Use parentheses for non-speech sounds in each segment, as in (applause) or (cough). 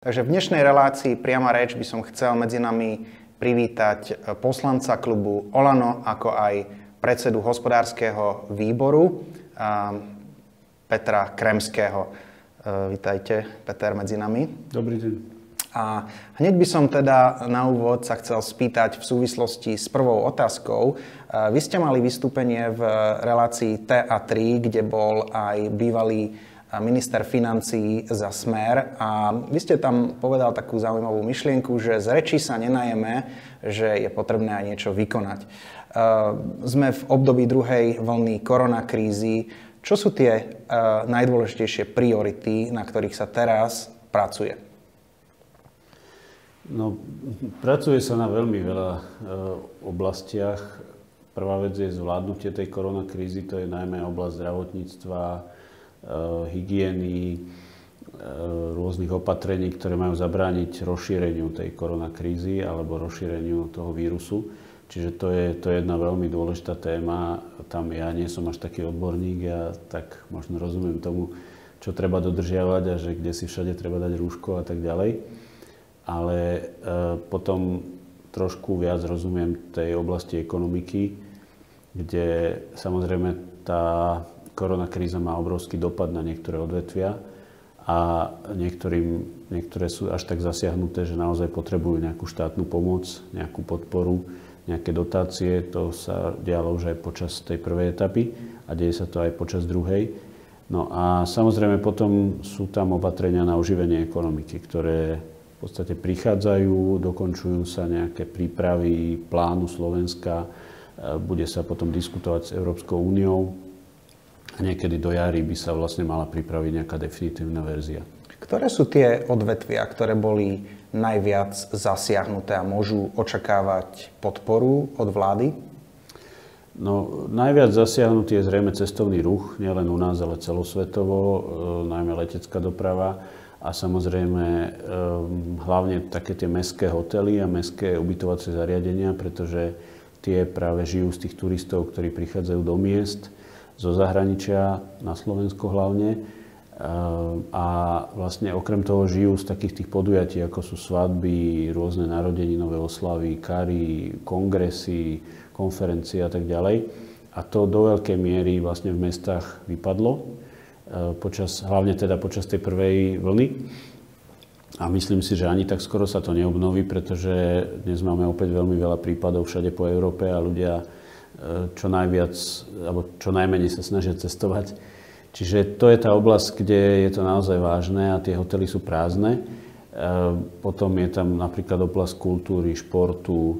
Takže v dnešnej relácii priama reč by som chcel medzi nami privítať poslanca klubu Olano, ako aj predsedu hospodárskeho výboru Petra Kremského. Vítajte, Peter, medzi nami. Dobrý deň. A hneď by som teda na úvod sa chcel spýtať v súvislosti s prvou otázkou. Vy ste mali vystúpenie v relácii TA3, kde bol aj bývalý minister financí za Smer a vy ste tam povedal takú zaujímavú myšlienku, že z rečí sa nenajeme, že je potrebné aj niečo vykonať. Sme v období druhej vlny koronakrízy. Čo sú tie najdôležitejšie priority, na ktorých sa teraz pracuje? No, pracuje sa na veľmi veľa e, oblastiach. Prvá vec je zvládnutie tej koronakrízy, to je najmä oblasť zdravotníctva, hygieny, eh, rôznych opatrení, ktoré majú zabrániť rozšíreniu tej koronakrízy alebo rozšíreniu toho vírusu. Čiže to je, to je jedna veľmi dôležitá téma. Tam ja nie som až taký odborník, ja tak možno rozumiem tomu, čo treba dodržiavať a že kde si všade treba dať rúško a tak ďalej. Ale e, potom trošku viac rozumiem tej oblasti ekonomiky, kde samozrejme tá koronakríza má obrovský dopad na niektoré odvetvia a niektorým, niektoré sú až tak zasiahnuté, že naozaj potrebujú nejakú štátnu pomoc, nejakú podporu, nejaké dotácie. To sa dialo už aj počas tej prvej etapy a deje sa to aj počas druhej. No a samozrejme potom sú tam opatrenia na oživenie ekonomiky, ktoré v podstate prichádzajú, dokončujú sa nejaké prípravy plánu Slovenska, bude sa potom diskutovať s Európskou úniou a niekedy do jary by sa vlastne mala pripraviť nejaká definitívna verzia. Ktoré sú tie odvetvia, ktoré boli najviac zasiahnuté a môžu očakávať podporu od vlády? No, najviac zasiahnutý je zrejme cestovný ruch, nielen u nás, ale celosvetovo, e, najmä letecká doprava a samozrejme e, hlavne také tie mestské hotely a mestské ubytovacie zariadenia, pretože tie práve žijú z tých turistov, ktorí prichádzajú do miest zo zahraničia, na Slovensko hlavne. A vlastne okrem toho žijú z takých tých podujatí, ako sú svadby, rôzne narodeninové oslavy, kary, kongresy, konferencie a tak ďalej. A to do veľkej miery vlastne v mestách vypadlo, počas, hlavne teda počas tej prvej vlny. A myslím si, že ani tak skoro sa to neobnoví, pretože dnes máme opäť veľmi veľa prípadov všade po Európe a ľudia čo najviac, alebo čo najmenej sa snažia cestovať. Čiže to je tá oblasť, kde je to naozaj vážne a tie hotely sú prázdne. E, potom je tam napríklad oblasť kultúry, športu, e,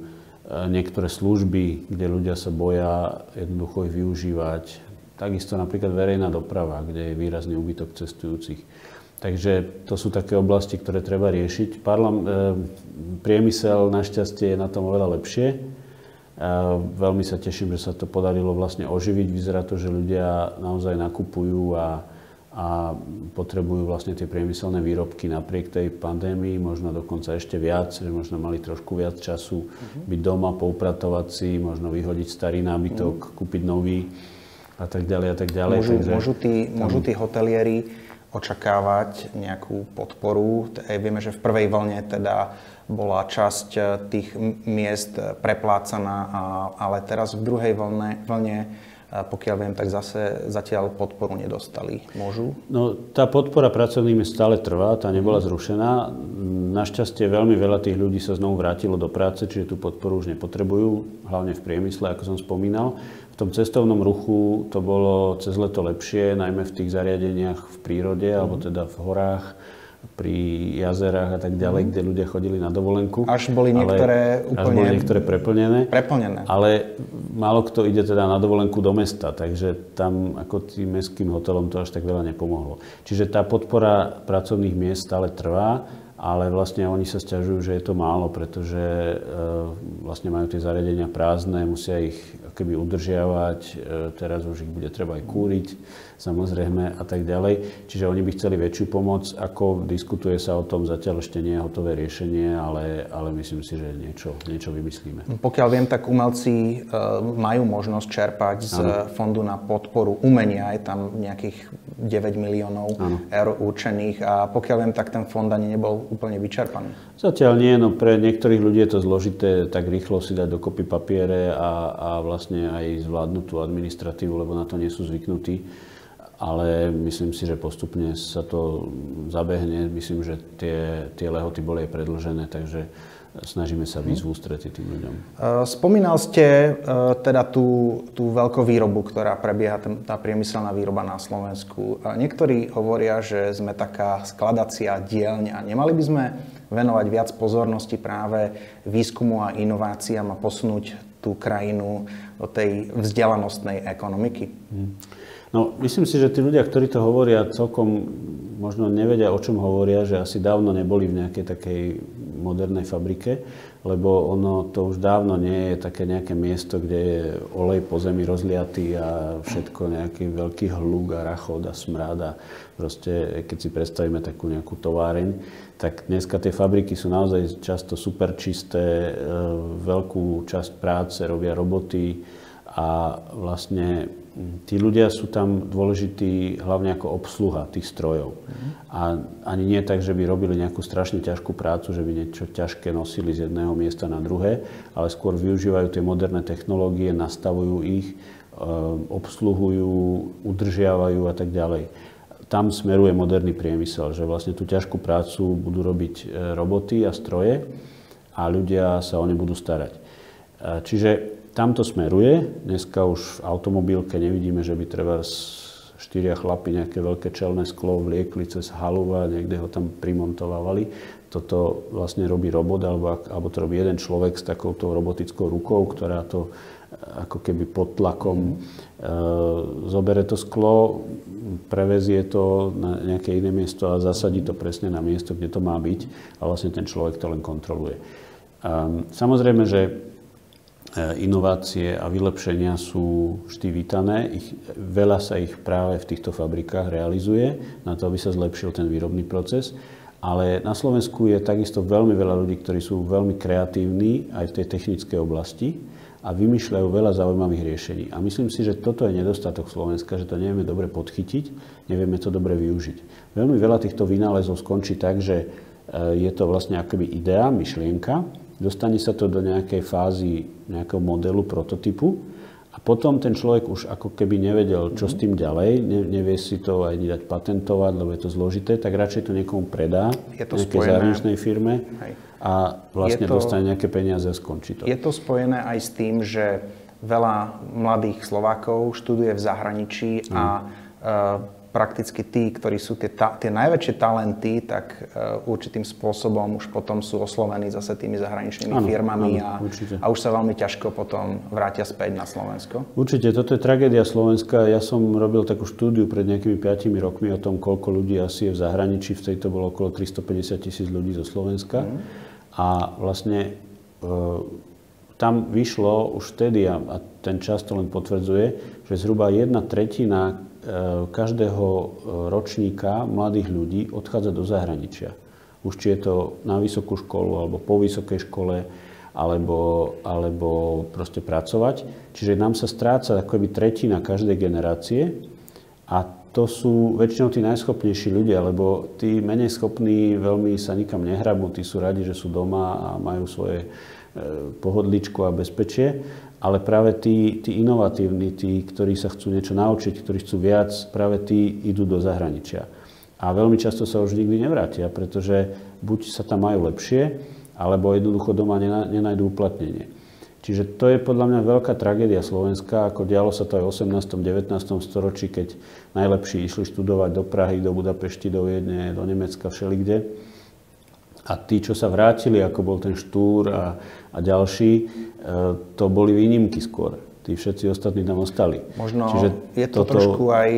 niektoré služby, kde ľudia sa boja jednoducho ich využívať. Takisto napríklad verejná doprava, kde je výrazný úbytok cestujúcich. Takže to sú také oblasti, ktoré treba riešiť. Parlam, priemysel našťastie je na tom oveľa lepšie Veľmi sa teším, že sa to podarilo vlastne oživiť. Vyzerá to, že ľudia naozaj nakupujú a, a potrebujú vlastne tie priemyselné výrobky napriek tej pandémii, možno dokonca ešte viac, že možno mali trošku viac času uh-huh. byť doma, poupratovať si, možno vyhodiť starý nábytok, uh-huh. kúpiť nový a tak ďalej a tak ďalej. Môžu, Takže môžu, tí, môžu tí hotelieri očakávať nejakú podporu. Vieme, že v prvej vlne teda bola časť eh, tých miest eh, preplácaná, ale teraz v druhej vlne, vlne eh, pokiaľ viem, tak zase zatiaľ podporu nedostali. Môžu? No, tá podpora pracovnými stále trvá, tá nebola mhm. zrušená. Našťastie veľmi veľa tých ľudí sa znovu vrátilo do práce, čiže tú podporu už nepotrebujú, hlavne v priemysle, ako som spomínal. V tom cestovnom ruchu to bolo cez leto lepšie, najmä v tých zariadeniach v prírode, mm. alebo teda v horách pri jazerách a tak ďalej, mm. kde ľudia chodili na dovolenku. Až boli niektoré úplne... Až boli niektoré preplnené. Preplnené. Ale málo kto ide teda na dovolenku do mesta, takže tam ako tým mestským hotelom to až tak veľa nepomohlo. Čiže tá podpora pracovných miest stále trvá, ale vlastne oni sa stiažujú, že je to málo, pretože e, vlastne majú tie zariadenia prázdne, musia ich keby udržiavať, e, teraz už ich bude treba aj kúriť, samozrejme a tak ďalej. Čiže oni by chceli väčšiu pomoc, ako diskutuje sa o tom, zatiaľ ešte nie je hotové riešenie, ale, ale myslím si, že niečo, niečo vymyslíme. Pokiaľ viem, tak umelci e, majú možnosť čerpať z ano. Fondu na podporu umenia, je tam nejakých 9 miliónov ano. eur určených a pokiaľ viem, tak ten fond ani nebol úplne vyčerpaný. Zatiaľ nie, no pre niektorých ľudí je to zložité tak rýchlo si dať dokopy papiere a, a vlastne aj zvládnuť tú administratívu, lebo na to nie sú zvyknutí. Ale myslím si, že postupne sa to zabehne. Myslím, že tie, tie lehoty boli aj predlžené, takže snažíme sa výsť v ústrety tým ľuďom. Spomínal ste e, teda tú, tú výrobu, ktorá prebieha, tá priemyselná výroba na Slovensku. Niektorí hovoria, že sme taká skladacia dielňa. Nemali by sme venovať viac pozornosti práve výskumu a inováciám a posunúť tú krajinu do tej vzdelanostnej ekonomiky? Hmm. No, myslím si, že tí ľudia, ktorí to hovoria, celkom možno nevedia, o čom hovoria, že asi dávno neboli v nejakej takej modernej fabrike, lebo ono to už dávno nie je také nejaké miesto, kde je olej po zemi rozliatý a všetko nejaký veľký hluk a rachod a smrad a proste, keď si predstavíme takú nejakú továreň, tak dneska tie fabriky sú naozaj často super čisté, e, veľkú časť práce robia roboty a vlastne tí ľudia sú tam dôležití hlavne ako obsluha tých strojov. Mm-hmm. A ani nie tak, že by robili nejakú strašne ťažkú prácu, že by niečo ťažké nosili z jedného miesta na druhé, ale skôr využívajú tie moderné technológie, nastavujú ich, e, obsluhujú, udržiavajú a tak ďalej. Tam smeruje moderný priemysel, že vlastne tú ťažkú prácu budú robiť e, roboty a stroje a ľudia sa o ne budú starať. E, čiže tam to smeruje. Dneska už v automobilke nevidíme, že by treba štyria chlapi nejaké veľké čelné sklo vliekli cez halu a niekde ho tam primontovávali. Toto vlastne robí robot, alebo, alebo to robí jeden človek s takouto robotickou rukou, ktorá to ako keby pod tlakom e, zobere to sklo, prevezie to na nejaké iné miesto a zasadí to presne na miesto, kde to má byť a vlastne ten človek to len kontroluje. Um, samozrejme, že inovácie a vylepšenia sú vždy vítané. Ich, veľa sa ich práve v týchto fabrikách realizuje na to, aby sa zlepšil ten výrobný proces. Ale na Slovensku je takisto veľmi veľa ľudí, ktorí sú veľmi kreatívni aj v tej technickej oblasti a vymýšľajú veľa zaujímavých riešení. A myslím si, že toto je nedostatok Slovenska, že to nevieme dobre podchytiť, nevieme to dobre využiť. Veľmi veľa týchto vynálezov skončí tak, že e, je to vlastne akoby idea, myšlienka, dostane sa to do nejakej fázy nejakého modelu, prototypu a potom ten človek už ako keby nevedel, čo s tým ďalej, ne, nevie si to aj dať patentovať, lebo je to zložité, tak radšej to niekomu predá, je to nejakej zahraničnej firme Hej. a vlastne to, dostane nejaké peniaze a skončí to. Je to spojené aj s tým, že veľa mladých Slovákov študuje v zahraničí mm. a uh, prakticky tí, ktorí sú tie, ta, tie najväčšie talenty, tak uh, určitým spôsobom už potom sú oslovení zase tými zahraničnými ano, firmami ano, a, a už sa veľmi ťažko potom vrátia späť na Slovensko. Určite, toto je tragédia Slovenska. Ja som robil takú štúdiu pred nejakými 5 rokmi o tom, koľko ľudí asi je v zahraničí. V tejto bolo okolo 350 tisíc ľudí zo Slovenska. Mm. A vlastne uh, tam vyšlo už vtedy, a, ten čas to len potvrdzuje, že zhruba jedna tretina E, každého e, ročníka mladých ľudí odchádza do zahraničia. Už či je to na vysokú školu, alebo po vysokej škole, alebo, alebo proste pracovať. Čiže nám sa stráca akoby tretina každej generácie a to sú väčšinou tí najschopnejší ľudia, lebo tí menej schopní veľmi sa nikam nehrabú, tí sú radi, že sú doma a majú svoje e, pohodličko a bezpečie ale práve tí, tí inovatívni, tí, ktorí sa chcú niečo naučiť, ktorí chcú viac, práve tí idú do zahraničia. A veľmi často sa už nikdy nevrátia, pretože buď sa tam majú lepšie, alebo jednoducho doma nenajdú uplatnenie. Čiže to je podľa mňa veľká tragédia Slovenska, ako dialo sa to aj v 18. 19. storočí, keď najlepší išli študovať do Prahy, do Budapešti, do Viedne, do Nemecka, všelikde. A tí, čo sa vrátili, ako bol ten Štúr a, a ďalší, E, to boli výnimky skôr. Tí všetci ostatní tam ostali. Možno Čiže je to toto... trošku aj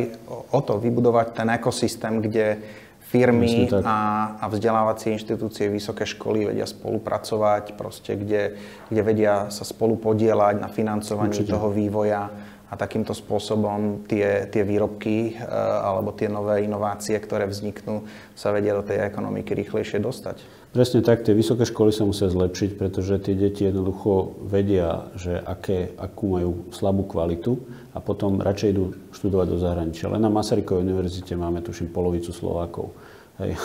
o to, vybudovať ten ekosystém, kde firmy a, a vzdelávacie inštitúcie, vysoké školy vedia spolupracovať, proste, kde, kde vedia sa spolu podielať na financovaní Určite. toho vývoja a takýmto spôsobom tie, tie výrobky alebo tie nové inovácie, ktoré vzniknú, sa vedia do tej ekonomiky rýchlejšie dostať. Presne tak, tie vysoké školy sa musia zlepšiť, pretože tie deti jednoducho vedia, že aké, akú majú slabú kvalitu a potom radšej idú študovať do zahraničia. Len na Masarykovej univerzite máme, tuším, polovicu Slovákov. Hej.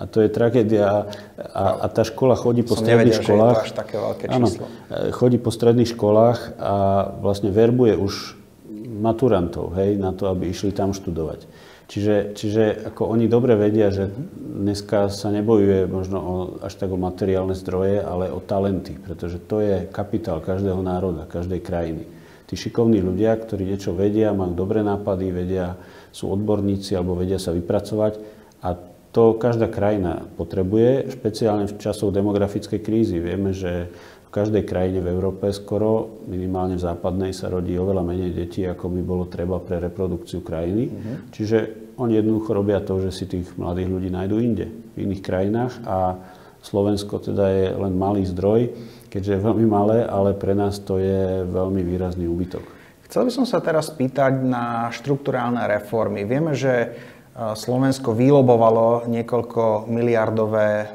A to je tragédia. A, a tá škola chodí po Som stredných nevedel, školách. Že je to až také veľké číslo. Áno, chodí po stredných školách a vlastne verbuje už maturantov, hej, na to, aby išli tam študovať. Čiže, čiže ako oni dobre vedia, že dneska sa nebojuje možno o, až tak o materiálne zdroje, ale o talenty, pretože to je kapitál každého národa, každej krajiny. Tí šikovní ľudia, ktorí niečo vedia, majú dobré nápady, vedia, sú odborníci alebo vedia sa vypracovať a to každá krajina potrebuje, špeciálne v časoch demografickej krízy. Vieme, že v každej krajine v Európe skoro, minimálne v západnej, sa rodí oveľa menej detí, ako by bolo treba pre reprodukciu krajiny. Mm-hmm. Čiže oni jednoducho robia to, že si tých mladých ľudí nájdú inde, v iných krajinách a Slovensko teda je len malý zdroj, keďže je veľmi malé, ale pre nás to je veľmi výrazný úbytok. Chcel by som sa teraz spýtať na štruktúrálne reformy. Vieme, že Slovensko vylobovalo niekoľko miliardové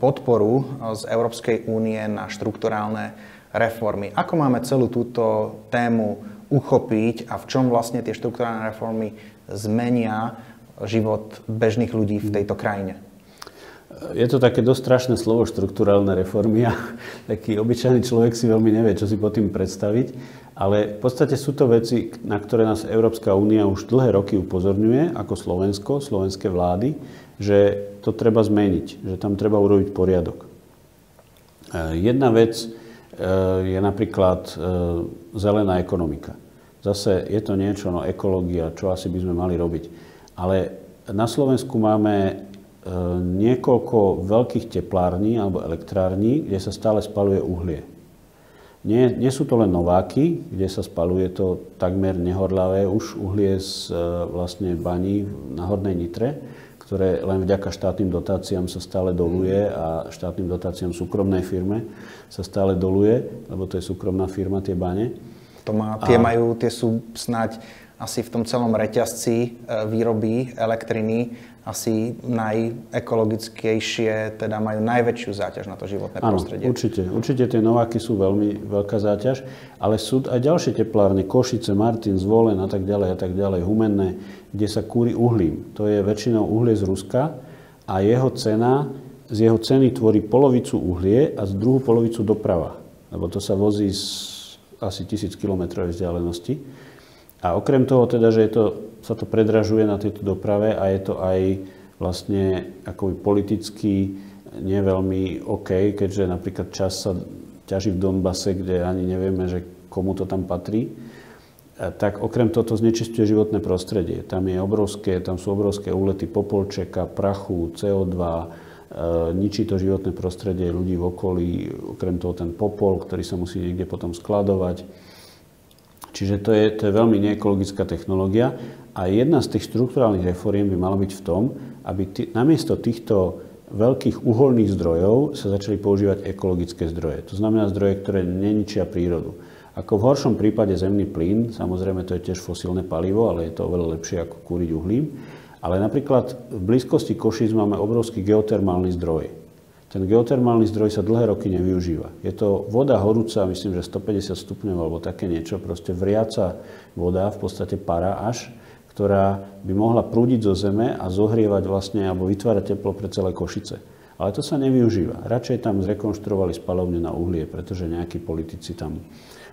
podporu z Európskej únie na štrukturálne reformy. Ako máme celú túto tému uchopiť a v čom vlastne tie štrukturálne reformy zmenia život bežných ľudí v tejto krajine? Je to také dosť strašné slovo, štruktúrálne reformy a taký obyčajný človek si veľmi nevie, čo si pod tým predstaviť. Ale v podstate sú to veci, na ktoré nás Európska únia už dlhé roky upozorňuje, ako Slovensko, slovenské vlády, že to treba zmeniť, že tam treba urobiť poriadok. E, jedna vec e, je napríklad e, zelená ekonomika. Zase je to niečo, no ekológia, čo asi by sme mali robiť. Ale na Slovensku máme niekoľko veľkých teplární alebo elektrární, kde sa stále spaluje uhlie. Nie, nie sú to len nováky, kde sa spaluje to takmer nehorľavé už uhlie z e, vlastne baní na Hornej Nitre, ktoré len vďaka štátnym dotáciám sa stále doluje a štátnym dotáciám súkromnej firme sa stále doluje, lebo to je súkromná firma, tie bane. To má, tie, a... majú, tie sú snať asi v tom celom reťazci e, výroby elektriny asi najekologickejšie, teda majú najväčšiu záťaž na to životné Áno, prostredie. určite. Určite tie nováky sú veľmi veľká záťaž, ale sú aj ďalšie teplárne, Košice, Martin, Zvolen a tak ďalej a tak ďalej, Humenné, kde sa kúri uhlím. To je väčšinou uhlie z Ruska a jeho cena, z jeho ceny tvorí polovicu uhlie a z druhú polovicu doprava. Lebo to sa vozí z asi tisíc kilometrovej vzdialenosti. A okrem toho teda, že je to sa to predražuje na tejto doprave a je to aj vlastne akoby politicky nie veľmi OK, keďže napríklad čas sa ťaží v Donbase, kde ani nevieme, že komu to tam patrí, tak okrem toho to znečistuje životné prostredie. Tam, je obrovské, tam sú obrovské úlety popolčeka, prachu, CO2, e, ničí to životné prostredie ľudí v okolí, okrem toho ten popol, ktorý sa musí niekde potom skladovať. Čiže to je, to je veľmi neekologická technológia a jedna z tých štruktúrálnych reforiem by mala byť v tom, aby t- namiesto týchto veľkých uholných zdrojov sa začali používať ekologické zdroje. To znamená zdroje, ktoré neničia prírodu. Ako v horšom prípade zemný plyn, samozrejme to je tiež fosílne palivo, ale je to oveľa lepšie ako kúriť uhlím. Ale napríklad v blízkosti Košíc máme obrovský geotermálny zdroj. Ten geotermálny zdroj sa dlhé roky nevyužíva. Je to voda horúca, myslím, že 150 stupňov alebo také niečo, proste vriaca voda, v podstate para až, ktorá by mohla prúdiť zo zeme a zohrievať vlastne alebo vytvárať teplo pre celé Košice. Ale to sa nevyužíva. Radšej tam zrekonštruovali spalovne na uhlie, pretože nejakí politici tam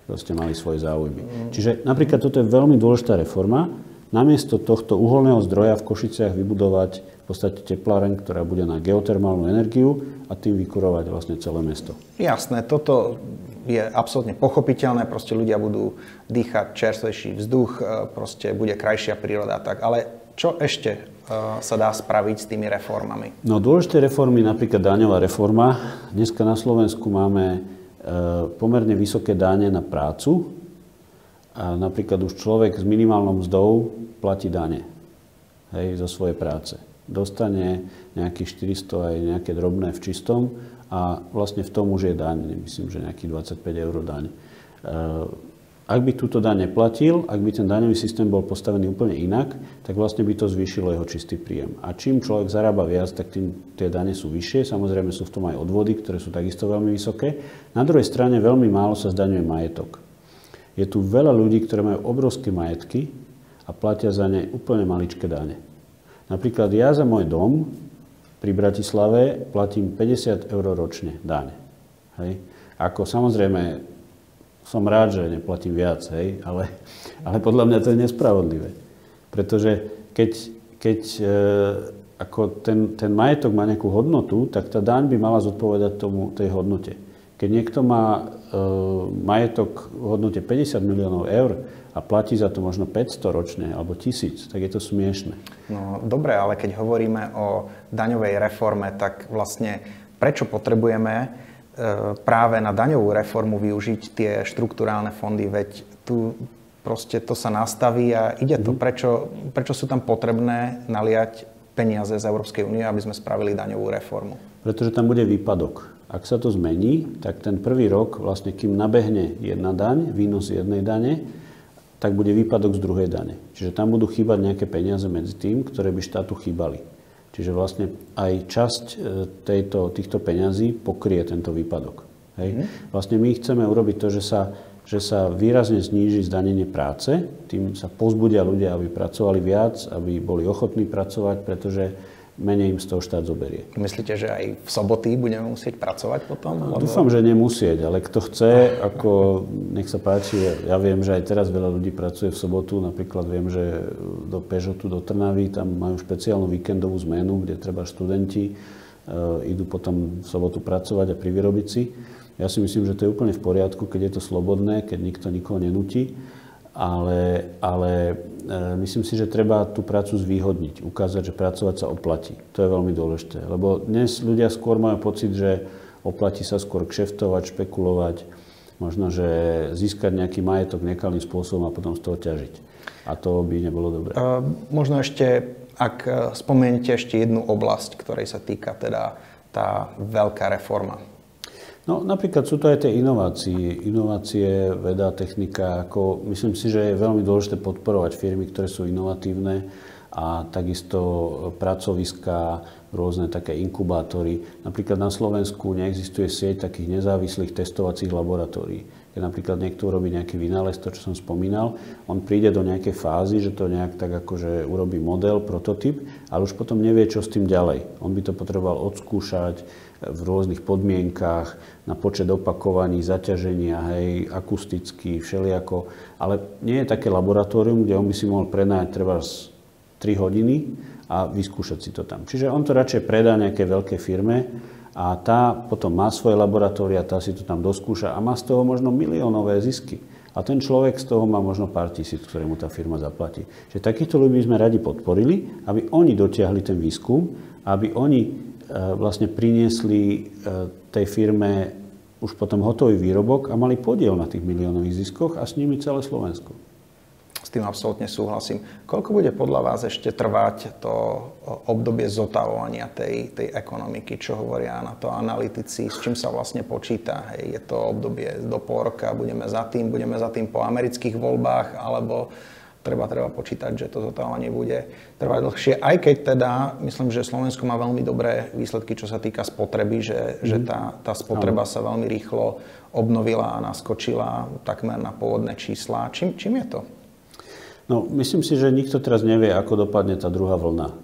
proste mali svoje záujmy. Čiže napríklad toto je veľmi dôležitá reforma. Namiesto tohto uholného zdroja v Košiciach vybudovať podstate tepláreň, ktorá bude na geotermálnu energiu a tým vykurovať vlastne celé mesto. Jasné, toto je absolútne pochopiteľné, proste ľudia budú dýchať čerstvejší vzduch, e, proste bude krajšia príroda tak. Ale čo ešte e, sa dá spraviť s tými reformami? No dôležité reformy, napríklad daňová reforma. Dneska na Slovensku máme e, pomerne vysoké dáne na prácu, a napríklad už človek s minimálnou mzdou platí dane hej, zo svojej práce. Dostane nejakých 400 aj nejaké drobné v čistom a vlastne v tom už je daň, myslím, že nejakých 25 eur daň. E, Ak by túto daň neplatil, ak by ten daňový systém bol postavený úplne inak, tak vlastne by to zvýšilo jeho čistý príjem. A čím človek zarába viac, tak tým tie dane sú vyššie. Samozrejme sú v tom aj odvody, ktoré sú takisto veľmi vysoké. Na druhej strane veľmi málo sa zdaňuje majetok. Je tu veľa ľudí, ktorí majú obrovské majetky a platia za ne úplne maličké dane. Napríklad ja za môj dom pri Bratislave platím 50 eur ročne dane. Hej. Ako samozrejme som rád, že neplatím viac, hej, ale, ale podľa mňa to je nespravodlivé. Pretože keď, keď e, ako ten, ten majetok má nejakú hodnotu, tak tá daň by mala zodpovedať tomu, tej hodnote. Keď niekto má e, majetok v hodnote 50 miliónov eur a platí za to možno 500 ročne alebo 1000, tak je to smiešne. No dobre, ale keď hovoríme o daňovej reforme, tak vlastne prečo potrebujeme E, práve na daňovú reformu využiť tie štruktúrálne fondy, veď tu proste to sa nastaví a ide to. Mhm. Prečo, prečo sú tam potrebné naliať peniaze z Európskej únie, aby sme spravili daňovú reformu? Pretože tam bude výpadok. Ak sa to zmení, tak ten prvý rok, vlastne kým nabehne jedna daň, výnos jednej dane, tak bude výpadok z druhej dane. Čiže tam budú chýbať nejaké peniaze medzi tým, ktoré by štátu chýbali. Čiže vlastne aj časť e, tejto, týchto peňazí pokrie tento výpadok. Hej? Mm. Vlastne my chceme urobiť to, že sa, že sa výrazne zníži zdanenie práce, tým sa pozbudia ľudia, aby pracovali viac, aby boli ochotní pracovať, pretože menej im z toho štát zoberie. Myslíte, že aj v soboty budeme musieť pracovať potom? Lebo... Dúfam, že nemusieť, ale kto chce, ako nech sa páči. Ja viem, že aj teraz veľa ľudí pracuje v sobotu. Napríklad viem, že do Pežotu, do Trnavy, tam majú špeciálnu víkendovú zmenu, kde treba študenti e, idú potom v sobotu pracovať a privyrobiť si. Ja si myslím, že to je úplne v poriadku, keď je to slobodné, keď nikto nikoho nenutí ale, ale e, myslím si, že treba tú prácu zvýhodniť, ukázať, že pracovať sa oplatí. To je veľmi dôležité, lebo dnes ľudia skôr majú pocit, že oplatí sa skôr kšeftovať, špekulovať, možno, že získať nejaký majetok nekalým spôsobom a potom z toho ťažiť. A to by nebolo dobré. Uh, možno ešte, ak e, spomeniete ešte jednu oblasť, ktorej sa týka teda tá veľká reforma No napríklad sú to aj tie inovácie, inovácie, veda, technika. Ako, myslím si, že je veľmi dôležité podporovať firmy, ktoré sú inovatívne a takisto pracoviska, rôzne také inkubátory. Napríklad na Slovensku neexistuje sieť takých nezávislých testovacích laboratórií. Keď napríklad niekto urobí nejaký vynález, to, čo som spomínal, on príde do nejakej fázy, že to nejak tak akože urobí model, prototyp, ale už potom nevie, čo s tým ďalej. On by to potreboval odskúšať, v rôznych podmienkách, na počet opakovaní, zaťaženia, hej, akusticky, všelijako. Ale nie je také laboratórium, kde on by si mohol prenajať treba 3 hodiny a vyskúšať si to tam. Čiže on to radšej predá nejakej veľkej firme a tá potom má svoje laboratória, tá si to tam doskúša a má z toho možno miliónové zisky. A ten človek z toho má možno pár tisíc, ktoré mu tá firma zaplatí. Čiže takýchto ľudí by sme radi podporili, aby oni dotiahli ten výskum, aby oni vlastne priniesli e, tej firme už potom hotový výrobok a mali podiel na tých miliónových ziskoch a s nimi celé Slovensko. S tým absolútne súhlasím. Koľko bude podľa vás ešte trvať to obdobie zotavovania tej, tej ekonomiky? Čo hovoria na to analytici? S čím sa vlastne počíta? Hej, je to obdobie do pol roka, budeme za tým, budeme za tým po amerických voľbách, alebo treba, treba počítať, že to zotávanie bude trvať dlhšie. Aj keď teda, myslím, že Slovensko má veľmi dobré výsledky, čo sa týka spotreby, že, mm. že tá, tá spotreba sa veľmi rýchlo obnovila a naskočila takmer na pôvodné čísla. Čím, čím je to? No, myslím si, že nikto teraz nevie, ako dopadne tá druhá vlna.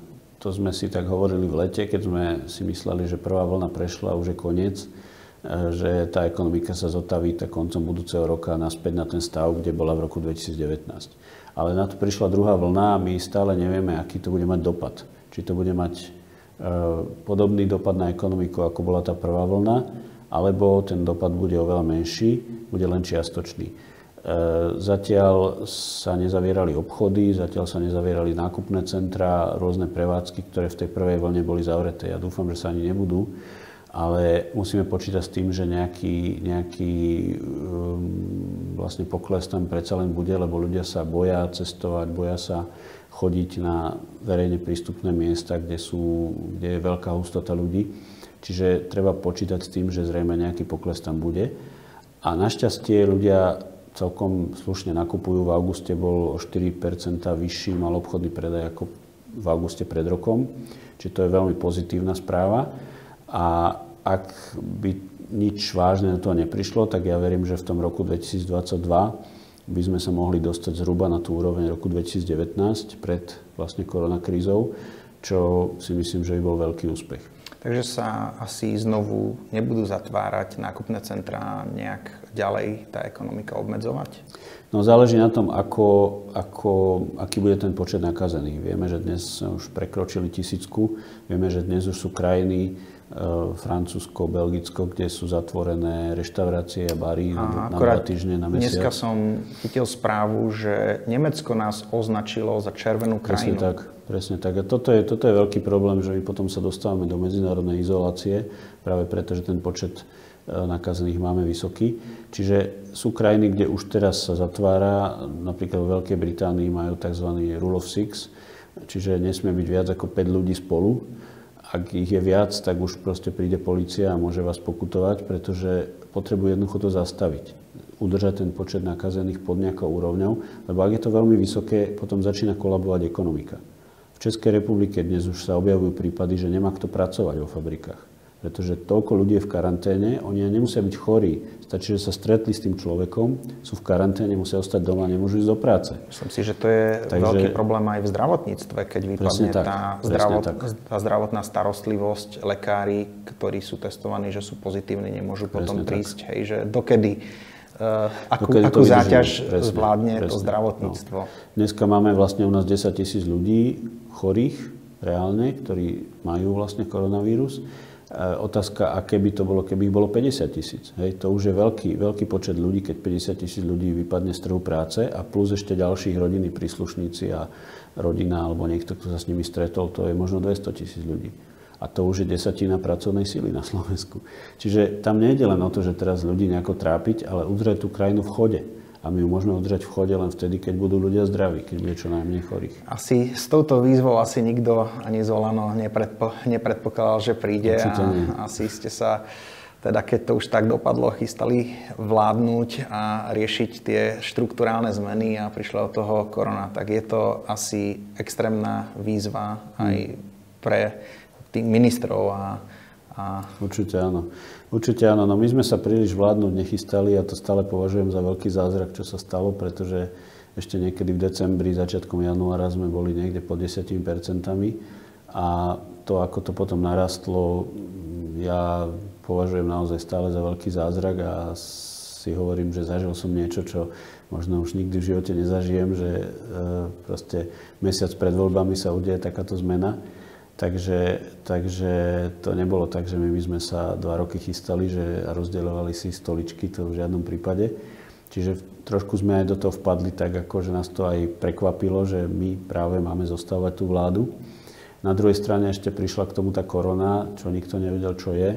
To sme si tak hovorili v lete, keď sme si mysleli, že prvá vlna prešla, už je koniec e, že tá ekonomika sa zotaví tak koncom budúceho roka naspäť na ten stav, kde bola v roku 2019 ale na to prišla druhá vlna a my stále nevieme, aký to bude mať dopad. Či to bude mať e, podobný dopad na ekonomiku, ako bola tá prvá vlna, alebo ten dopad bude oveľa menší, bude len čiastočný. E, zatiaľ sa nezavierali obchody, zatiaľ sa nezavierali nákupné centra, rôzne prevádzky, ktoré v tej prvej vlne boli zavreté. Ja dúfam, že sa ani nebudú ale musíme počítať s tým, že nejaký, nejaký um, vlastne pokles tam predsa len bude, lebo ľudia sa boja cestovať, boja sa chodiť na verejne prístupné miesta, kde, sú, kde je veľká hustota ľudí. Čiže treba počítať s tým, že zrejme nejaký pokles tam bude. A našťastie ľudia celkom slušne nakupujú. V auguste bol o 4% vyšší mal obchodný predaj ako v auguste pred rokom. Čiže to je veľmi pozitívna správa. A ak by nič vážne do toho neprišlo, tak ja verím, že v tom roku 2022 by sme sa mohli dostať zhruba na tú úroveň roku 2019 pred vlastne koronakrízou, čo si myslím, že by bol veľký úspech. Takže sa asi znovu nebudú zatvárať nákupné centrá nejak ďalej tá ekonomika obmedzovať? No záleží na tom, ako, ako, aký bude ten počet nakazených. Vieme, že dnes už prekročili tisícku, vieme, že dnes už sú krajiny, Francúzsko, Belgicko, kde sú zatvorené reštaurácie a bary a na dva týždne, na mesiac. Dneska som chytil správu, že Nemecko nás označilo za červenú krajinu. Presne tak, presne tak. A toto je, toto je veľký problém, že my potom sa dostávame do medzinárodnej izolácie, práve preto, že ten počet e, nakazených máme vysoký. Čiže sú krajiny, kde už teraz sa zatvára, napríklad v Veľkej Británii majú tzv. rule of six, čiže nesmie byť viac ako 5 ľudí spolu ak ich je viac, tak už proste príde policia a môže vás pokutovať, pretože potrebuje jednoducho to zastaviť. Udržať ten počet nakazených pod nejakou úrovňou, lebo ak je to veľmi vysoké, potom začína kolabovať ekonomika. V Českej republike dnes už sa objavujú prípady, že nemá kto pracovať vo fabrikách pretože toľko ľudí je v karanténe, oni nemusia byť chorí. Stačí, že sa stretli s tým človekom, sú v karanténe, musia ostať doma, nemôžu ísť do práce. Myslím si, že to je Takže, veľký problém aj v zdravotníctve, keď vypadne tak, tá, zdravot, tak. tá zdravotná starostlivosť, lekári, ktorí sú testovaní, že sú pozitívni, nemôžu presne potom prísť. Hej, že dokedy Uh, akú, akú záťaž presne, zvládne presne. to zdravotníctvo. No. Dneska máme vlastne u nás 10 tisíc ľudí chorých reálne, ktorí majú vlastne koronavírus Otázka, aké by to bolo, keby ich bolo 50 tisíc. Hej, to už je veľký, veľký počet ľudí, keď 50 tisíc ľudí vypadne z trhu práce a plus ešte ďalších rodiny, príslušníci a rodina alebo niekto, kto sa s nimi stretol, to je možno 200 tisíc ľudí. A to už je desatina pracovnej síly na Slovensku. Čiže tam nejde len o to, že teraz ľudí nejako trápiť, ale udrieť tú krajinu v chode a my ju môžeme udržať v chode len vtedy, keď budú ľudia zdraví, keď bude čo najmenej chorých. Asi s touto výzvou asi nikto ani z Olano nepredpo, nepredpokladal, že príde Určite a nie. asi ste sa teda keď to už tak dopadlo, chystali vládnuť a riešiť tie štruktúrálne zmeny a prišla od toho korona, tak je to asi extrémna výzva aj pre tých ministrov a, a... Určite áno. Určite áno, no my sme sa príliš vládnuť nechystali a to stále považujem za veľký zázrak, čo sa stalo, pretože ešte niekedy v decembri, začiatkom januára sme boli niekde pod 10 a to, ako to potom narastlo, ja považujem naozaj stále za veľký zázrak a si hovorím, že zažil som niečo, čo možno už nikdy v živote nezažijem, že e, proste mesiac pred voľbami sa udeje takáto zmena. Takže, takže to nebolo tak, že my by sme sa dva roky chystali že rozdeľovali si stoličky, to v žiadnom prípade. Čiže trošku sme aj do toho vpadli tak, ako že nás to aj prekvapilo, že my práve máme zostávať tú vládu. Na druhej strane ešte prišla k tomu tá korona, čo nikto nevedel, čo je.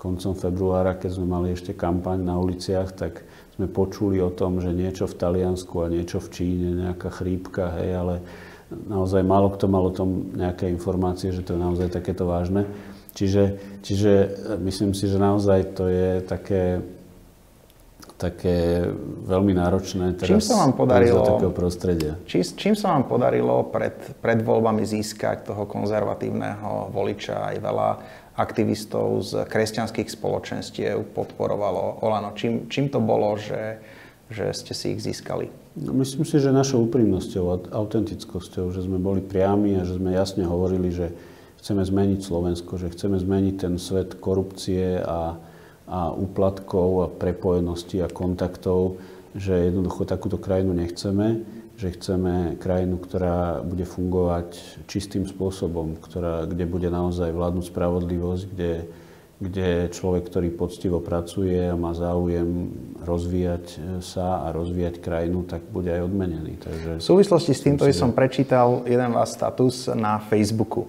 Koncom februára, keď sme mali ešte kampaň na uliciach, tak sme počuli o tom, že niečo v Taliansku a niečo v Číne, nejaká chrípka, hej, ale naozaj málo kto mal o tom nejaké informácie, že to je naozaj takéto vážne. Čiže, čiže myslím si, že naozaj to je také, také veľmi náročné teraz čím sa vám podarilo, takého prostredia. Či, čím sa vám podarilo pred, pred voľbami získať toho konzervatívneho voliča aj veľa aktivistov z kresťanských spoločenstiev podporovalo Olano? Čím, čím to bolo, že, že ste si ich získali? No, myslím si, že našou úprimnosťou a autentickosťou, že sme boli priami a že sme jasne hovorili, že chceme zmeniť Slovensko, že chceme zmeniť ten svet korupcie a, a úplatkov a prepojenosti a kontaktov, že jednoducho takúto krajinu nechceme, že chceme krajinu, ktorá bude fungovať čistým spôsobom, ktorá, kde bude naozaj vládnuť spravodlivosť, kde kde človek, ktorý poctivo pracuje a má záujem rozvíjať e, sa a rozvíjať krajinu, tak bude aj odmenený. Takže v súvislosti s týmto som prečítal jeden váš status na Facebooku.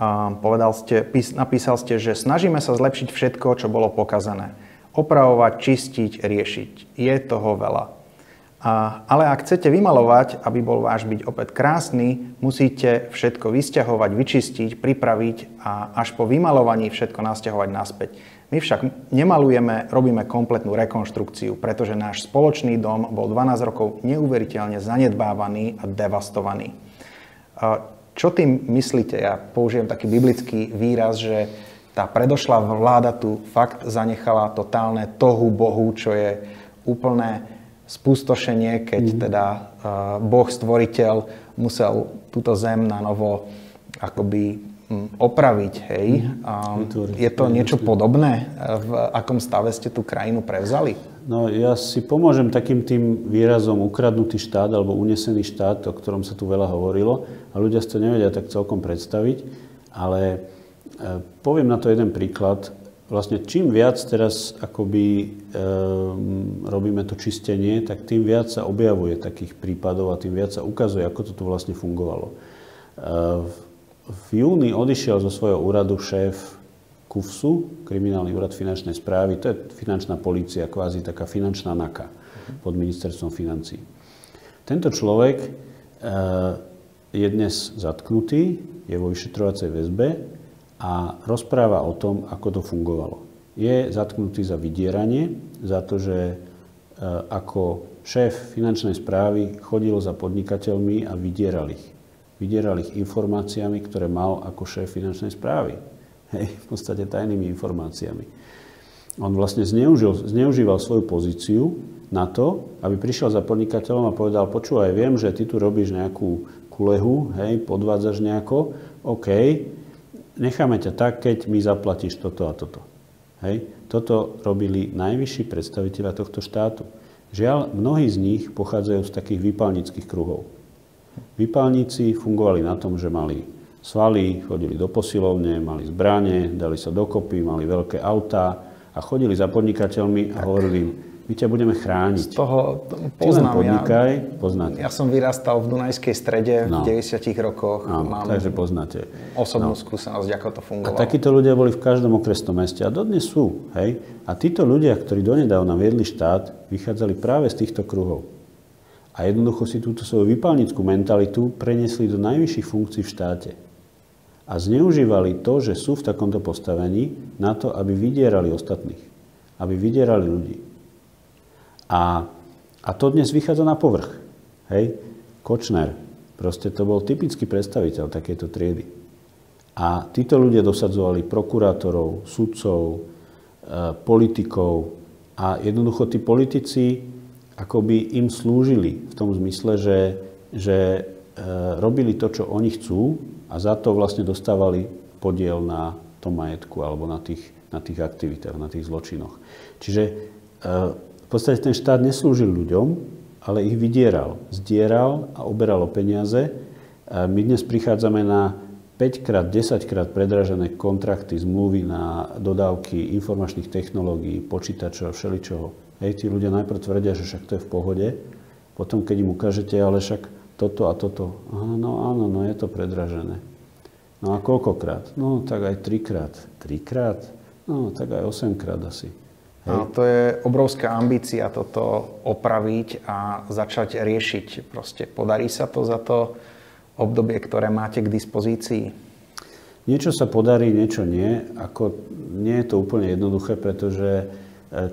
A povedal ste, napísal ste, že snažíme sa zlepšiť všetko, čo bolo pokazané. Opravovať, čistiť, riešiť. Je toho veľa. Ale ak chcete vymalovať, aby bol váš byť opäť krásny, musíte všetko vysťahovať, vyčistiť, pripraviť a až po vymalovaní všetko nasťahovať naspäť. My však nemalujeme, robíme kompletnú rekonštrukciu, pretože náš spoločný dom bol 12 rokov neuveriteľne zanedbávaný a devastovaný. Čo tým myslíte? Ja použijem taký biblický výraz, že tá predošlá vláda tu fakt zanechala totálne tohu bohu, čo je úplné spustošenie, keď mm. teda uh, Boh stvoriteľ musel túto zem na novo akoby um, opraviť, hej. Mm. je to niečo podobné? V akom stave ste tú krajinu prevzali? No ja si pomôžem takým tým výrazom ukradnutý štát alebo unesený štát, o ktorom sa tu veľa hovorilo a ľudia si to nevedia tak celkom predstaviť, ale e, poviem na to jeden príklad vlastne čím viac teraz akoby e, robíme to čistenie, tak tým viac sa objavuje takých prípadov a tým viac sa ukazuje, ako to tu vlastne fungovalo. E, v, júni odišiel zo svojho úradu šéf KUFSu, Kriminálny úrad finančnej správy, to je finančná policia, kvázi taká finančná NAKA pod ministerstvom financí. Tento človek e, je dnes zatknutý, je vo vyšetrovacej väzbe a rozpráva o tom, ako to fungovalo. Je zatknutý za vydieranie, za to, že e, ako šéf finančnej správy chodil za podnikateľmi a vydieral ich. Vydieral ich informáciami, ktoré mal ako šéf finančnej správy. Hej, v podstate tajnými informáciami. On vlastne zneužil, zneužíval svoju pozíciu na to, aby prišiel za podnikateľom a povedal, počúvaj, viem, že ty tu robíš nejakú kulehu, hej, podvádzaš nejako, OK, necháme ťa tak, keď mi zaplatíš toto a toto. Hej. Toto robili najvyšší predstaviteľa tohto štátu. Žiaľ, mnohí z nich pochádzajú z takých výpalnických kruhov. Výpalníci fungovali na tom, že mali svaly, chodili do posilovne, mali zbranie, dali sa dokopy, mali veľké autá a chodili za podnikateľmi a hovorili im, my ťa budeme chrániť. Z toho poznám. podnikaj, ja, poznáte. Ja som vyrastal v Dunajskej strede no. v 90 rokoch. No, Mám takže poznáte. Osobnú no. skúsenosť, ako to fungovalo. A takíto ľudia boli v každom okresnom meste a dodnes sú. Hej? A títo ľudia, ktorí donedávna viedli štát, vychádzali práve z týchto kruhov. A jednoducho si túto svoju vypálnickú mentalitu preniesli do najvyšších funkcií v štáte. A zneužívali to, že sú v takomto postavení na to, aby vydierali ostatných. Aby vydierali ľudí. A, a to dnes vychádza na povrch. Hej? Kočner, proste to bol typický predstaviteľ takejto triedy. A títo ľudia dosadzovali prokurátorov, sudcov, e, politikov a jednoducho tí politici akoby im slúžili v tom zmysle, že, že e, robili to, čo oni chcú a za to vlastne dostávali podiel na tom majetku alebo na tých, na tých aktivitách, na tých zločinoch. Čiže e, podstate ten štát neslúžil ľuďom, ale ich vydieral. Zdieral a oberal o peniaze. A my dnes prichádzame na 5 krát, 10 krát predražené kontrakty, zmluvy na dodávky informačných technológií, počítačov a všeličoho. Hej, tí ľudia najprv tvrdia, že však to je v pohode, potom keď im ukážete, ale však toto a toto. Aha, no áno, no je to predražené. No a koľkokrát? No tak aj trikrát. Trikrát? No tak aj osemkrát asi. A to je obrovská ambícia toto opraviť a začať riešiť. Proste podarí sa to za to obdobie, ktoré máte k dispozícii? Niečo sa podarí, niečo nie. Ako, nie je to úplne jednoduché, pretože e,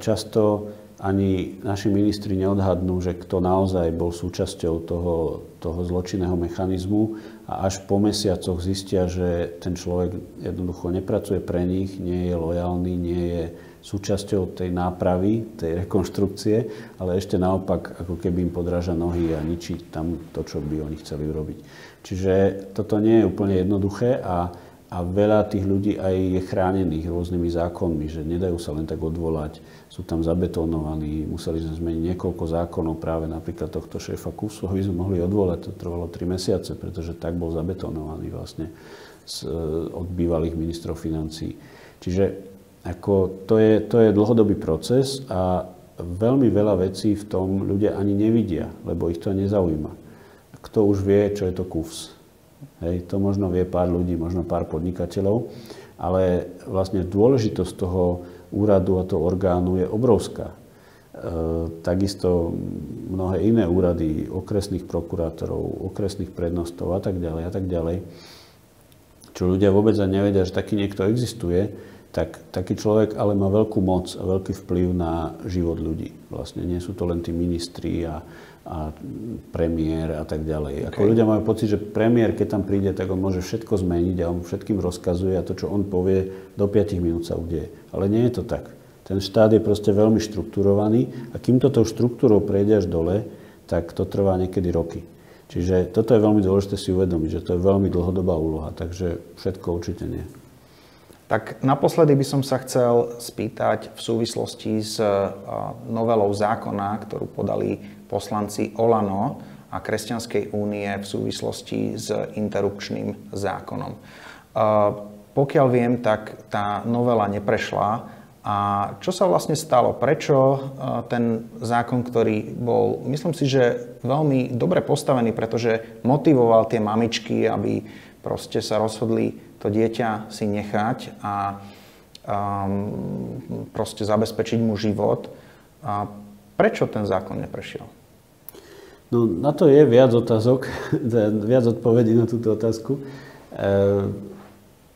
často ani naši ministri neodhadnú, že kto naozaj bol súčasťou toho, toho zločinného mechanizmu a až po mesiacoch zistia, že ten človek jednoducho nepracuje pre nich, nie je lojálny, nie je súčasťou tej nápravy, tej rekonštrukcie, ale ešte naopak, ako keby im podráža nohy a ničí tam to, čo by oni chceli urobiť. Čiže toto nie je úplne jednoduché a, a veľa tých ľudí aj je chránených rôznymi zákonmi, že nedajú sa len tak odvolať, sú tam zabetonovaní, museli sme zmeniť niekoľko zákonov, práve napríklad tohto šéfa KUSu, aby sme mohli odvolať, to trvalo 3 mesiace, pretože tak bol zabetonovaný vlastne z, od bývalých ministrov financí. Čiže ako to, je, to je dlhodobý proces a veľmi veľa vecí v tom ľudia ani nevidia, lebo ich to nezaujíma. Kto už vie, čo je to KUFS? Hej, to možno vie pár ľudí, možno pár podnikateľov, ale vlastne dôležitosť toho úradu a toho orgánu je obrovská. takisto mnohé iné úrady, okresných prokurátorov, okresných prednostov a tak ďalej a tak ďalej, čo ľudia vôbec ani nevedia, že taký niekto existuje, tak taký človek ale má veľkú moc a veľký vplyv na život ľudí. Vlastne nie sú to len tí ministri a, a premiér a tak ďalej. Okay. Ako ľudia majú pocit, že premiér, keď tam príde, tak on môže všetko zmeniť a on všetkým rozkazuje a to, čo on povie, do 5 minút sa udeje. Ale nie je to tak. Ten štát je proste veľmi štrukturovaný a kým toto štruktúrou prejde až dole, tak to trvá niekedy roky. Čiže toto je veľmi dôležité si uvedomiť, že to je veľmi dlhodobá úloha, takže všetko určite nie. Tak naposledy by som sa chcel spýtať v súvislosti s novelou zákona, ktorú podali poslanci Olano a Kresťanskej únie v súvislosti s interrupčným zákonom. Pokiaľ viem, tak tá novela neprešla. A čo sa vlastne stalo? Prečo ten zákon, ktorý bol, myslím si, že veľmi dobre postavený, pretože motivoval tie mamičky, aby proste sa rozhodli to dieťa si nechať a um, proste zabezpečiť mu život. A prečo ten zákon neprešiel? No, na to je viac otázok, (laughs) viac odpovedí na túto otázku. E,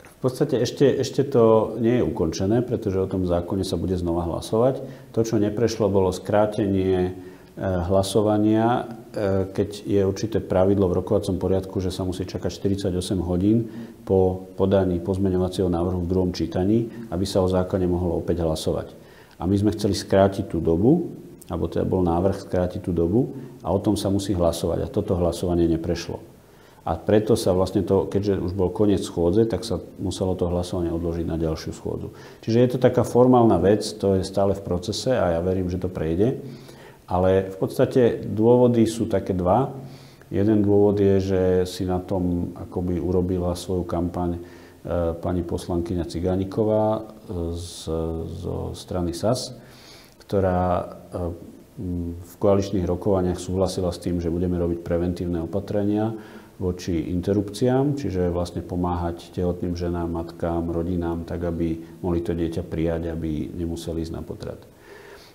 v podstate ešte, ešte to nie je ukončené, pretože o tom zákone sa bude znova hlasovať. To, čo neprešlo, bolo skrátenie Eh, hlasovania, keď je určité pravidlo v rokovacom poriadku, že sa musí čakať 48 hodín po podaní pozmeňovacieho návrhu v druhom čítaní, aby sa o zákone mohlo opäť hlasovať. A my sme chceli skrátiť tú dobu, alebo teda bol návrh skrátiť tú dobu a o tom sa musí hlasovať. A toto hlasovanie neprešlo. A preto sa vlastne to, keďže už bol koniec schôdze, tak sa muselo to hlasovanie odložiť na ďalšiu schôdzu. Čiže je to taká formálna vec, to je stále v procese a ja verím, že to prejde. Ale v podstate dôvody sú také dva. Jeden dôvod je, že si na tom akoby urobila svoju kampaň e, pani poslankyňa Cigániková e, z, zo strany SAS, ktorá e, v koaličných rokovaniach súhlasila s tým, že budeme robiť preventívne opatrenia voči interrupciám, čiže vlastne pomáhať tehotným ženám, matkám, rodinám, tak aby mohli to dieťa prijať, aby nemuseli ísť na potrat.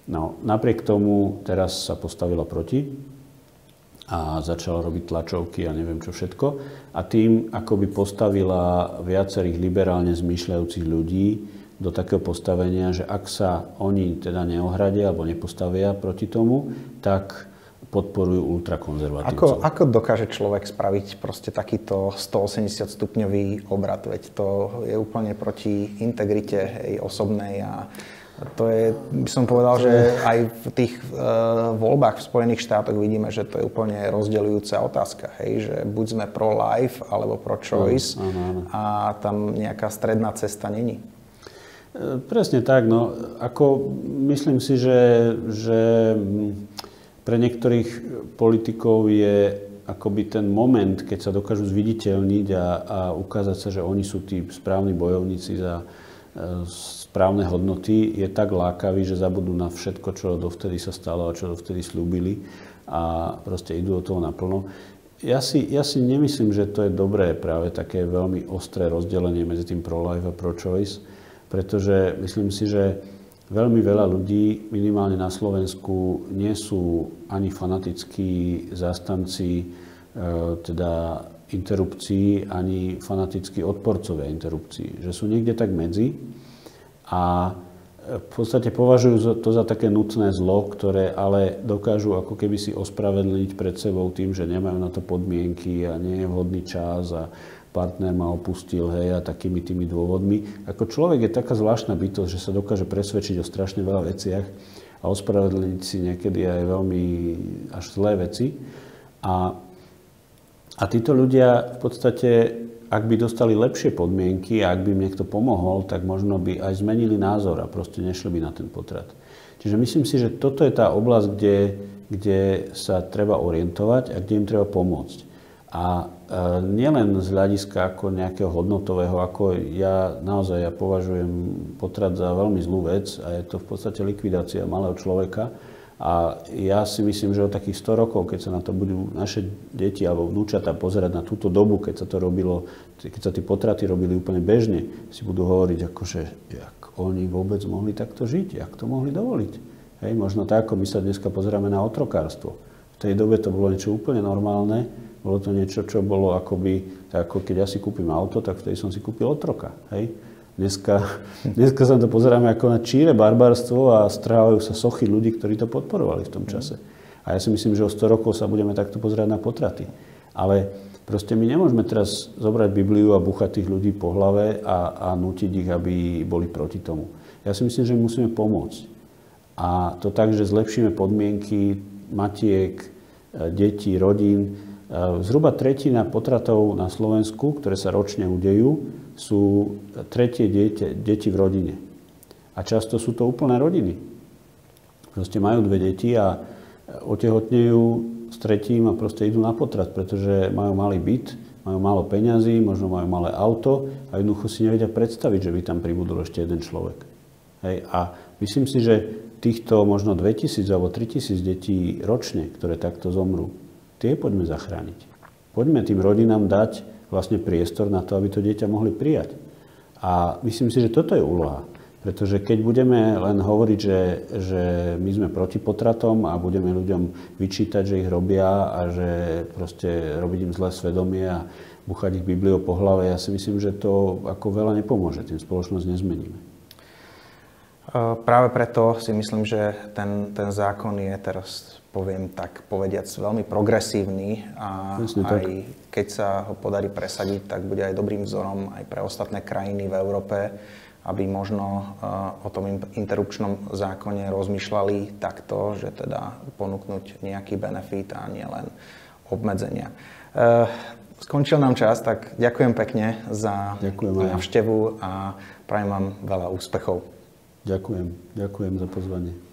No, napriek tomu teraz sa postavila proti a začala robiť tlačovky a neviem čo všetko. A tým ako by postavila viacerých liberálne zmýšľajúcich ľudí do takého postavenia, že ak sa oni teda neohradia alebo nepostavia proti tomu, tak podporujú ultrakonzervatívcov. Ako, ako dokáže človek spraviť proste takýto 180 stupňový obrat? Veď to je úplne proti integrite hej, osobnej a to je, by som povedal, že aj v tých uh, voľbách v Spojených štátoch vidíme, že to je úplne rozdeľujúca otázka, hej, že buď sme pro-life alebo pro-choice mm, áno, áno. a tam nejaká stredná cesta není. E, presne tak, no ako myslím si, že, že pre niektorých politikov je akoby ten moment, keď sa dokážu zviditeľniť a, a ukázať sa, že oni sú tí správni bojovníci za správne hodnoty, je tak lákavý, že zabudú na všetko, čo dovtedy sa stalo a čo dovtedy slúbili a proste idú do toho naplno. Ja si, ja si nemyslím, že to je dobré práve také veľmi ostré rozdelenie medzi tým pro-life a pro-choice, pretože myslím si, že veľmi veľa ľudí, minimálne na Slovensku, nie sú ani fanatickí zástanci e, teda interrupcií ani fanatickí odporcovia interrupcií. Že sú niekde tak medzi a v podstate považujú to za také nutné zlo, ktoré ale dokážu ako keby si ospravedlniť pred sebou tým, že nemajú na to podmienky a nie je vhodný čas a partner ma opustil, hej, a takými tými dôvodmi. Ako človek je taká zvláštna bytosť, že sa dokáže presvedčiť o strašne veľa veciach a ospravedlniť si niekedy aj veľmi až zlé veci. A a títo ľudia v podstate, ak by dostali lepšie podmienky a ak by im niekto pomohol, tak možno by aj zmenili názor a proste nešli by na ten potrat. Čiže myslím si, že toto je tá oblasť, kde, kde sa treba orientovať a kde im treba pomôcť. A e, nielen z hľadiska ako nejakého hodnotového, ako ja naozaj ja považujem potrat za veľmi zlú vec a je to v podstate likvidácia malého človeka, a ja si myslím, že o takých 100 rokov, keď sa na to budú naše deti alebo vnúčata pozerať na túto dobu, keď sa to robilo, keď sa tie potraty robili úplne bežne, si budú hovoriť, akože, jak oni vôbec mohli takto žiť, jak to mohli dovoliť. Hej, možno tak, ako my sa dneska pozeráme na otrokárstvo. V tej dobe to bolo niečo úplne normálne, bolo to niečo, čo bolo akoby, tak ako keď ja si kúpim auto, tak vtedy som si kúpil otroka. Hej? Dneska, dneska sa to pozeráme ako na číre barbarstvo a strávajú sa sochy ľudí, ktorí to podporovali v tom čase. A ja si myslím, že o 100 rokov sa budeme takto pozerať na potraty. Ale proste my nemôžeme teraz zobrať Bibliu a buchať tých ľudí po hlave a, a nutiť ich, aby boli proti tomu. Ja si myslím, že musíme pomôcť. A to tak, že zlepšíme podmienky matiek, e, detí, rodín. E, zhruba tretina potratov na Slovensku, ktoré sa ročne udejú, sú tretie dieťa, deti v rodine. A často sú to úplné rodiny. Proste majú dve deti a otehotnejú s tretím a proste idú na potrat, pretože majú malý byt, majú málo peňazí, možno majú malé auto a jednoducho si nevedia predstaviť, že by tam pribudol ešte jeden človek. Hej. A myslím si, že týchto možno 2000 alebo 3000 detí ročne, ktoré takto zomrú, tie poďme zachrániť. Poďme tým rodinám dať vlastne priestor na to, aby to dieťa mohli prijať. A myslím si, že toto je úloha. Pretože keď budeme len hovoriť, že, že my sme proti potratom a budeme ľuďom vyčítať, že ich robia a že proste robiť im zlé svedomie a buchať ich Bibliou po hlave, ja si myslím, že to ako veľa nepomôže. Tým spoločnosť nezmeníme. Práve preto si myslím, že ten, ten zákon je teraz, poviem tak, povediac, veľmi progresívny a Jasne, aj tak. keď sa ho podarí presadiť, tak bude aj dobrým vzorom aj pre ostatné krajiny v Európe, aby možno o tom interrupčnom zákone rozmýšľali takto, že teda ponúknuť nejaký benefit a nie len obmedzenia. Skončil nám čas, tak ďakujem pekne za ďakujem návštevu a prajem vám veľa úspechov. Ďakujem, ďakujem za pozvanie.